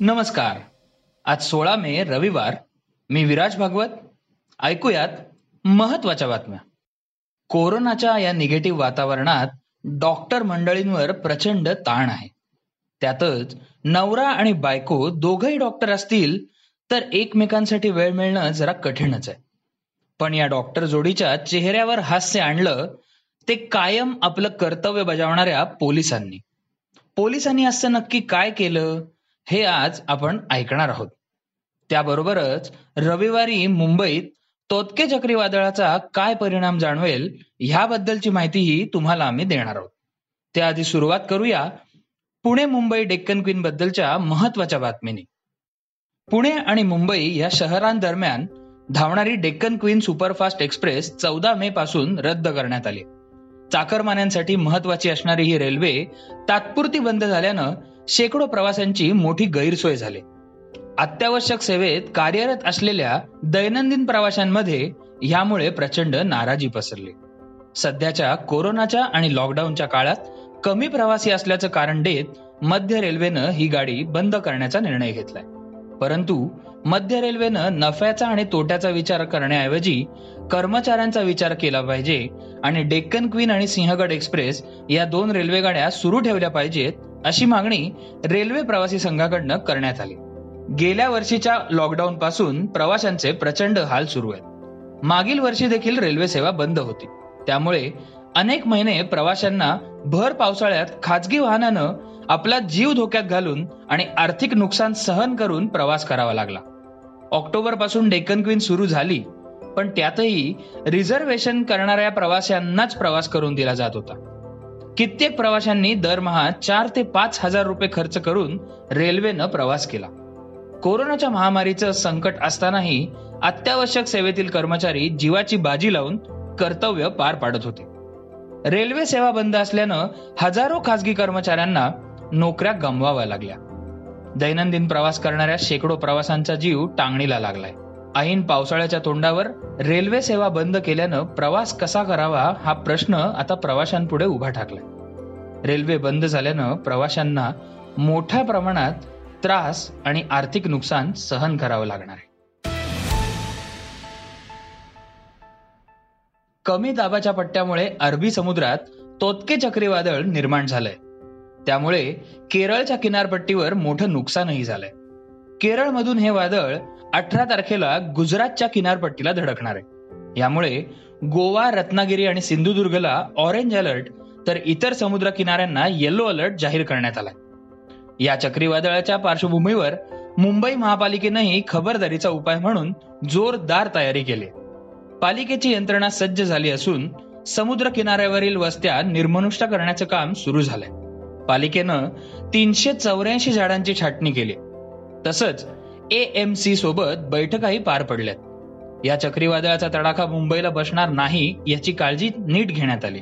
नमस्कार. आज सोळा मे रविवार. मी विराज भागवत. ऐकूयात महत्त्वाच्या बातम्या. कोरोनाच्या या निगेटिव्ह वातावरणात डॉक्टर मंडळींवर प्रचंड ताण आहे. त्यातच नवरा आणि बायको दोघही डॉक्टर असतील तर एकमेकांसाठी वेळ मिळणं जरा कठीणच आहे. पण या डॉक्टर जोडीच्या चेहऱ्यावर हास्य आणलं ते कायम आपलं कर्तव्य बजावणाऱ्या पोलिसांनी. पोलिसांनी असं नक्की काय केलं? हे आज आपण ऐकणार आहोत. त्याबरोबरच रविवारी मुंबईत तोतके चक्रीवादळाचा काय परिणाम जाणवेल ह्याबद्दलची माहितीही तुम्हाला आम्ही देणार आहोत. त्याआधी सुरुवात करूया पुणे मुंबई डेक्कन क्वीन बद्दलच्या महत्त्वाच्या बातमीने. पुणे आणि मुंबई या शहरांदरम्यान धावणारी डेक्कन क्वीन सुपरफास्ट एक्सप्रेस चौदा मे पासून रद्द करण्यात आली. चाकरमान्यांसाठी महत्वाची असणारी ही रेल्वे तात्पुरती बंद झाल्यानं शेकडो प्रवाशांची मोठी गैरसोय झाली. अत्यावश्यक सेवेत कार्यरत असलेल्या दैनंदिन प्रवाशांमध्ये यामुळे प्रचंड नाराजी पसरली. सध्याच्या कोरोनाच्या आणि लॉकडाऊनच्या काळात कमी प्रवासी असल्याचं कारण देत मध्य रेल्वेनं ही गाडी बंद करण्याचा निर्णय घेतलाय. परंतु मध्य रेल्वेनं नफ्याचा आणि तोट्याचा विचार करण्याऐवजी कर्मचाऱ्यांचा विचार केला पाहिजे आणि डेक्कन क्वीन आणि सिंहगड एक्सप्रेस या दोन रेल्वे गाड्या सुरू ठेवल्या पाहिजेत अशी मागणी रेल्वे प्रवासी संघाकडनं करण्यात आली. गेल्या वर्षीच्या लॉकडाऊन पासून प्रवाशांचे प्रचंड हाल सुरू आहेत. मागील वर्षी देखील रेल्वे सेवा बंद होती. त्यामुळे अनेक महिने प्रवाशांना भर पावसाळ्यात खाजगी वाहनानं आपला जीव धोक्यात घालून आणि आर्थिक नुकसान सहन करून प्रवास करावा लागला. ऑक्टोबरपासून डेक्कन क्वीन सुरू झाली पण त्यातही रिझर्वेशन करणाऱ्या प्रवाशांनाच प्रवास करून दिला जात होता. कित्येक प्रवाशांनी दरमहा चार ते पाच हजार रुपये खर्च करून रेल्वेनं प्रवास केला. कोरोनाच्या महामारीचं संकट असतानाही अत्यावश्यक सेवेतील कर्मचारी जीवाची बाजी लावून कर्तव्य पार पाडत होते. रेल्वे सेवा बंद असल्यानं हजारो खासगी कर्मचाऱ्यांना नोकऱ्या गमवाव्या लागल्या. दैनंदिन प्रवास करणाऱ्या शेकडो प्रवाशांचा जीव टांगणीला लागलाय. ऐन पावसाळ्याच्या तोंडावर रेल्वे सेवा बंद केल्यानं प्रवास कसा करावा हा प्रश्न आता प्रवाशांपुढे उभा ठाकलाय. रेल्वे बंद झाल्यानं प्रवाशांना मोठ्या प्रमाणात त्रास आणि आर्थिक नुकसान सहन करावं लागणार आहे. कमी दाबाच्या पट्ट्यामुळे अरबी समुद्रात तोतके चक्रीवादळ निर्माण झालंय. त्यामुळे केरळच्या किनारपट्टीवर मोठं नुकसानही झालंय. केरळमधून हे वादळ अठरा तारखेला गुजरातच्या किनारपट्टीला धडकणार आहे. यामुळे गोवा रत्नागिरी आणि सिंधुदुर्गला ऑरेंज अलर्ट तर इतर समुद्र किनाऱ्यांना येलो अलर्ट जाहीर करण्यात आलाय. या चक्रीवादळाच्या पार्श्वभूमीवर मुंबई महापालिकेनंही खबरदारीचा उपाय म्हणून जोरदार तयारी केली पालिकेची यंत्रणा सज्ज झाली असून समुद्र किनाऱ्यावरील वस्त्या निर्मनुष्ट करण्याचं काम सुरू झालंय. पालिकेनं तीनशे चौऱ्याऐंशी झाडांची छाटणी केली तसंच ए एम सी सोबत बैठकाही पार पडल्यात. या चक्रीवादळाचा तडाखा मुंबईला बसणार नाही याची काळजी नीट घेण्यात आली.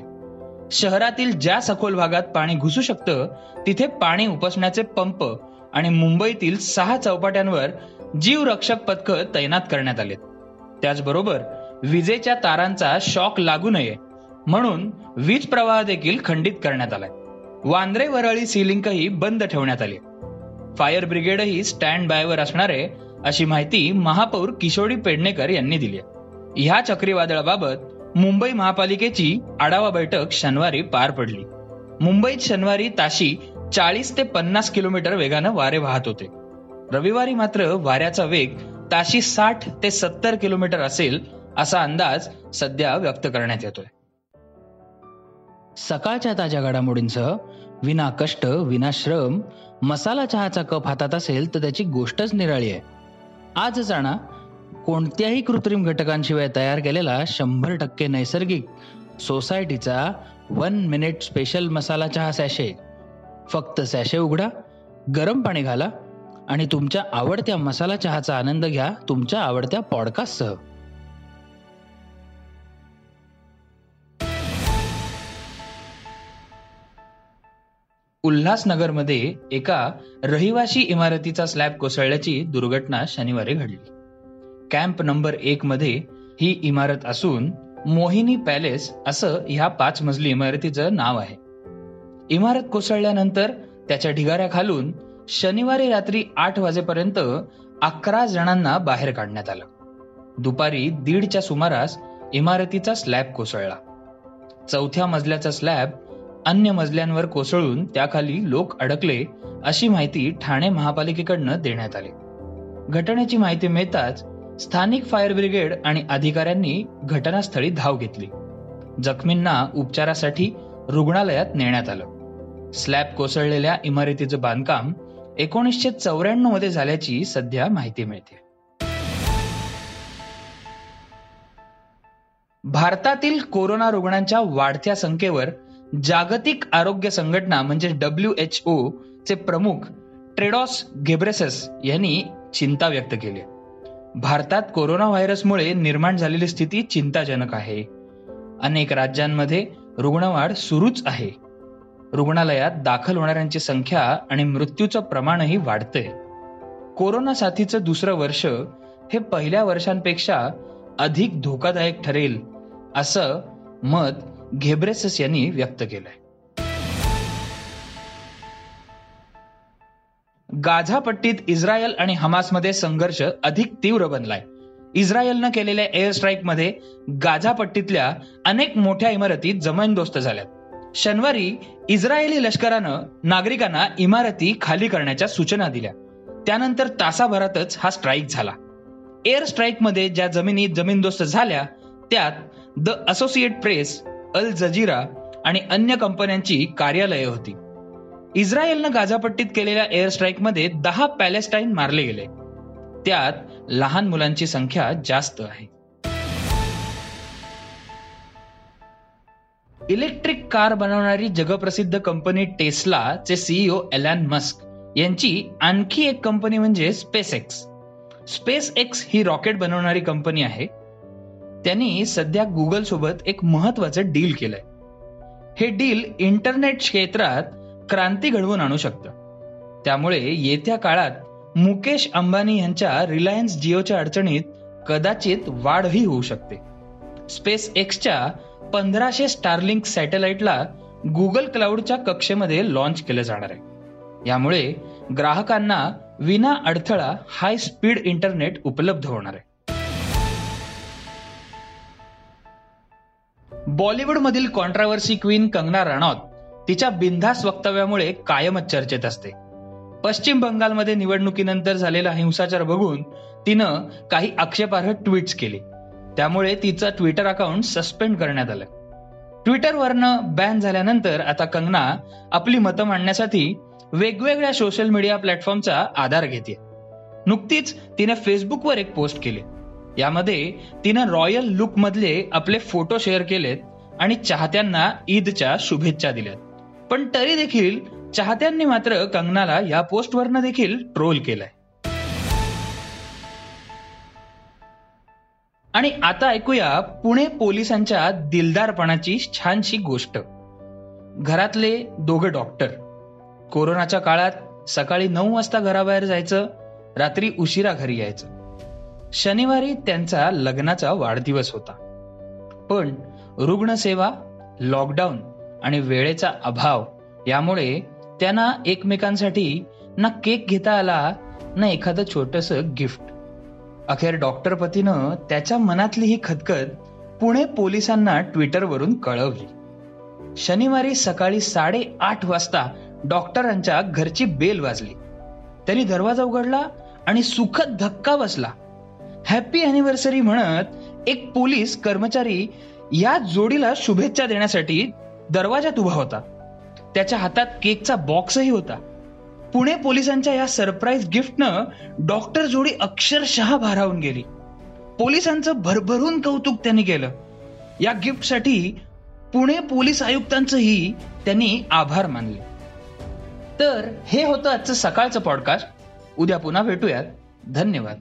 शहरातील ज्या सखोल भागात पाणी घुसू शकतं तिथे पाणी उपसण्याचे पंप आणि मुंबईतील सहा चौपाट्यांवर जीवरक्षक पथक तैनात करण्यात आलेत. त्याचबरोबर विजेच्या तारांचा शॉक लागू नये म्हणून वीज प्रवाह देखील खंडित करण्यात आलाय. वांद्रे वरळी सिलिंकही बंद ठेवण्यात आली. फायर ब्रिगेडही स्टँड बायवर असणार आहे अशी माहिती महापौर किशोरी पेडणेकर यांनी दिली ह्या चक्रीवादळाबाबत मुंबई महापालिकेची आढावा बैठक शनिवारी पार पडली. मुंबईत शनिवारी ताशी चाळीस ते पन्नास किलोमीटर वेगानं वारे वाहत होते. रविवारी मात्र वाऱ्याचा वेग ताशी साठ ते सत्तर किलोमीटर असेल असा अंदाज सध्या व्यक्त करण्यात येतोय. सकाळच्या ताज्या घडामोडींसह विना कष्ट विना श्रम मसाला चहाचा कप हातात असेल तर त्याची गोष्टच निराळी आहे. आज जाणा कोणत्याही कृत्रिम घटकांशिवाय तयार केलेला शंभर टक्के नैसर्गिक सोसायटीचा वन मिनिट स्पेशल मसाला चहा सॅशे. फक्त सॅशे उघडा गरम पाणी घाला आणि तुमच्या आवडत्या मसाला चहाचा आनंद घ्या तुमच्या आवडत्या पॉडकास्टसह. उल्हासनगरमध्ये एका रहिवाशी इमारतीचा स्लॅब कोसळल्याची दुर्घटना शनिवारी घडली. कॅम्प नंबर एक मध्ये ही इमारत असून मोहिनी पॅलेस असं ह्या पाच मजली इमारतीचं नाव आहे. इमारत कोसळल्यानंतर त्याच्या ढिगाऱ्याखालून शनिवारी रात्री आठ वाजेपर्यंत अकरा जणांना बाहेर काढण्यात आलं. दुपारी दीडच्या सुमारास इमारतीचा स्लॅब कोसळला. चौथ्या मजल्याचा स्लॅब अन्य मजल्यांवर कोसळून त्याखाली लोक अडकले अशी माहिती ठाणे महापालिकेकडनं देण्यात आली. घटनेची माहिती मिळताच स्थानिक फायर ब्रिगेड आणि अधिकाऱ्यांनी घटनास्थळी धाव घेतली. जखमींना उपचारासाठी रुग्णालयात नेण्यात आलं. स्लॅब कोसळलेल्या इमारतीचं बांधकाम एकोणीसशे चौऱ्याण्णवमध्ये झाल्याची सध्या माहिती मिळते. भारतातील कोरोना रुग्णांच्या वाढत्या संख्येवर जागतिक आरोग्य संघटना म्हणजे डब्ल्यू एच ओ चे प्रमुख ट्रेडॉस घेब्रेसस यांनी चिंता व्यक्त केली. भारतात कोरोना व्हायरसमुळे निर्माण झालेली स्थिती चिंताजनक आहे. अनेक राज्यांमध्ये रुग्णवाढ सुरूच आहे. रुग्णालयात दाखल होणाऱ्यांची संख्या आणि मृत्यूचं प्रमाणही वाढतंय. कोरोना साथीचं दुसरं वर्ष हे पहिल्या वर्षांपेक्षा अधिक धोकादायक ठरेल असं मत घेब्रेसस यांनी व्यक्त केलंय. गाझा पट्टीत इस्रायल आणि हमासमध्ये संघर्ष अधिक तीव्र बनलाय. इस्रायलनं केलेल्या एअर स्ट्राईकमध्ये गाझा पट्टीतल्या अनेक मोठ्या इमारती जमीनदोस्त झाल्यात. शनिवारी इस्रायली लष्करानं नागरिकांना इमारती खाली करण्याच्या सूचना दिल्या. त्यानंतर तासाभरातच हा स्ट्राईक झाला. एअर स्ट्राईकमध्ये ज्या जमिनी जमीनदोस्त झाल्या त्यात the Associated Press Al Jazeera आणि अन्य कंपन्यांची कार्यालये होती. इस्रायलनं गाझापट्टीत केलेल्या एअर स्ट्राईकमध्ये दहा पॅलेस्टाईन मारले गेले. त्यात लहान मुलांची संख्या जास्त आहे. इलेक्ट्रिक कार बनवणारी जगप्रसिद्ध कंपनी टेस्ला चे सीईओ एलॅन मस्क यांची आणखी एक कंपनी म्हणजे स्पेस एक्स. स्पेस एक्स ही रॉकेट बनवणारी कंपनी आहे. त्यांनी सध्या गुगल सोबत एक महत्वाचं डील केलंय. हे डील इंटरनेट क्षेत्रात क्रांती घडवून आणू शकतं. त्यामुळे येत्या काळात मुकेश अंबानी यांच्या रिलायन्स जिओच्या अडचणीत कदाचित वाढही होऊ शकते. स्पेस एक्सच्या पंधराशे स्टारलिंक सॅटेलाइटला गुगल क्लाउडच्या कक्षेमध्ये लॉन्च केलं जाणार आहे. यामुळे ग्राहकांना विना अडथळा हाय स्पीड इंटरनेट उपलब्ध होणार आहे. बॉलिवूडमधील कॉन्ट्रावर्सी क्वीन कंगना राणौत तिच्या बिनधास वक्तव्यामुळे कायमच चर्चेत असते. पश्चिम बंगालमध्ये निवडणुकीनंतर झालेला हिंसाचार बघून तिनं काही आक्षेपार्ह ट्विट्स केले. त्यामुळे तिचं ट्विटर अकाउंट सस्पेंड करण्यात आलं. ट्विटरवरनं बॅन झाल्यानंतर आता कंगना आपली मतं मांडण्यासाठी वेगवेगळ्या सोशल मीडिया प्लॅटफॉर्मचा आधार घेते नुकतीच तिने फेसबुकवर एक पोस्ट केली. यामध्ये तिनं रॉयल लुक मधले आपले फोटो शेअर केलेत आणि चाहत्यांना ईदच्या शुभेच्छा दिल्यात. पण तरी देखील चाहत्यांनी मात्र कंगनाला या पोस्टवरनं देखील ट्रोल केलंय. आणि आता ऐकूया पुणे पोलिसांच्या दिलदारपणाची छानशी गोष्ट. घरातले दोघं डॉक्टर. कोरोनाच्या काळात सकाळी नऊ वाजता घराबाहेर जायचं रात्री उशिरा घरी यायचं. शनिवारी त्यांचा लग्नाचा वाढदिवस होता. पण रुग्णसेवा लॉकडाऊन आणि वेळेचा अभाव यामुळे त्यांना एकमेकांसाठी ना केक घेता आला ना एखादं छोटस गिफ्ट अखेर डॉक्टर पतीनं त्याच्या मनातली ही खतखत पुणे पोलिसांना ट्विटरवरून कळवली. शनिवारी सकाळी साडेआठ वाजता डॉक्टरांच्या घरची बेल वाजली. त्यांनी दरवाजा उघडला आणि सुखद धक्का बसला. हॅपी अॅनिव्हर्सरी म्हणत एक पोलीस कर्मचारी या जोडीला शुभेच्छा देण्यासाठी दरवाजात उभा होता. त्याच्या हातात केकचा बॉक्सही होता. पुणे पोलिसांच्या या सरप्राईज गिफ्टनं डॉक्टर जोडी अक्षरशः भारावून गेली. पोलिसांचं भरभरून कौतुक त्यांनी केलं. या गिफ्टसाठी पुणे पोलीस आयुक्तांचंही त्यांनी आभार मानले. तर हे होतं आजचं सकाळचं पॉडकास्ट. उद्या पुन्हा भेटूयात. धन्यवाद.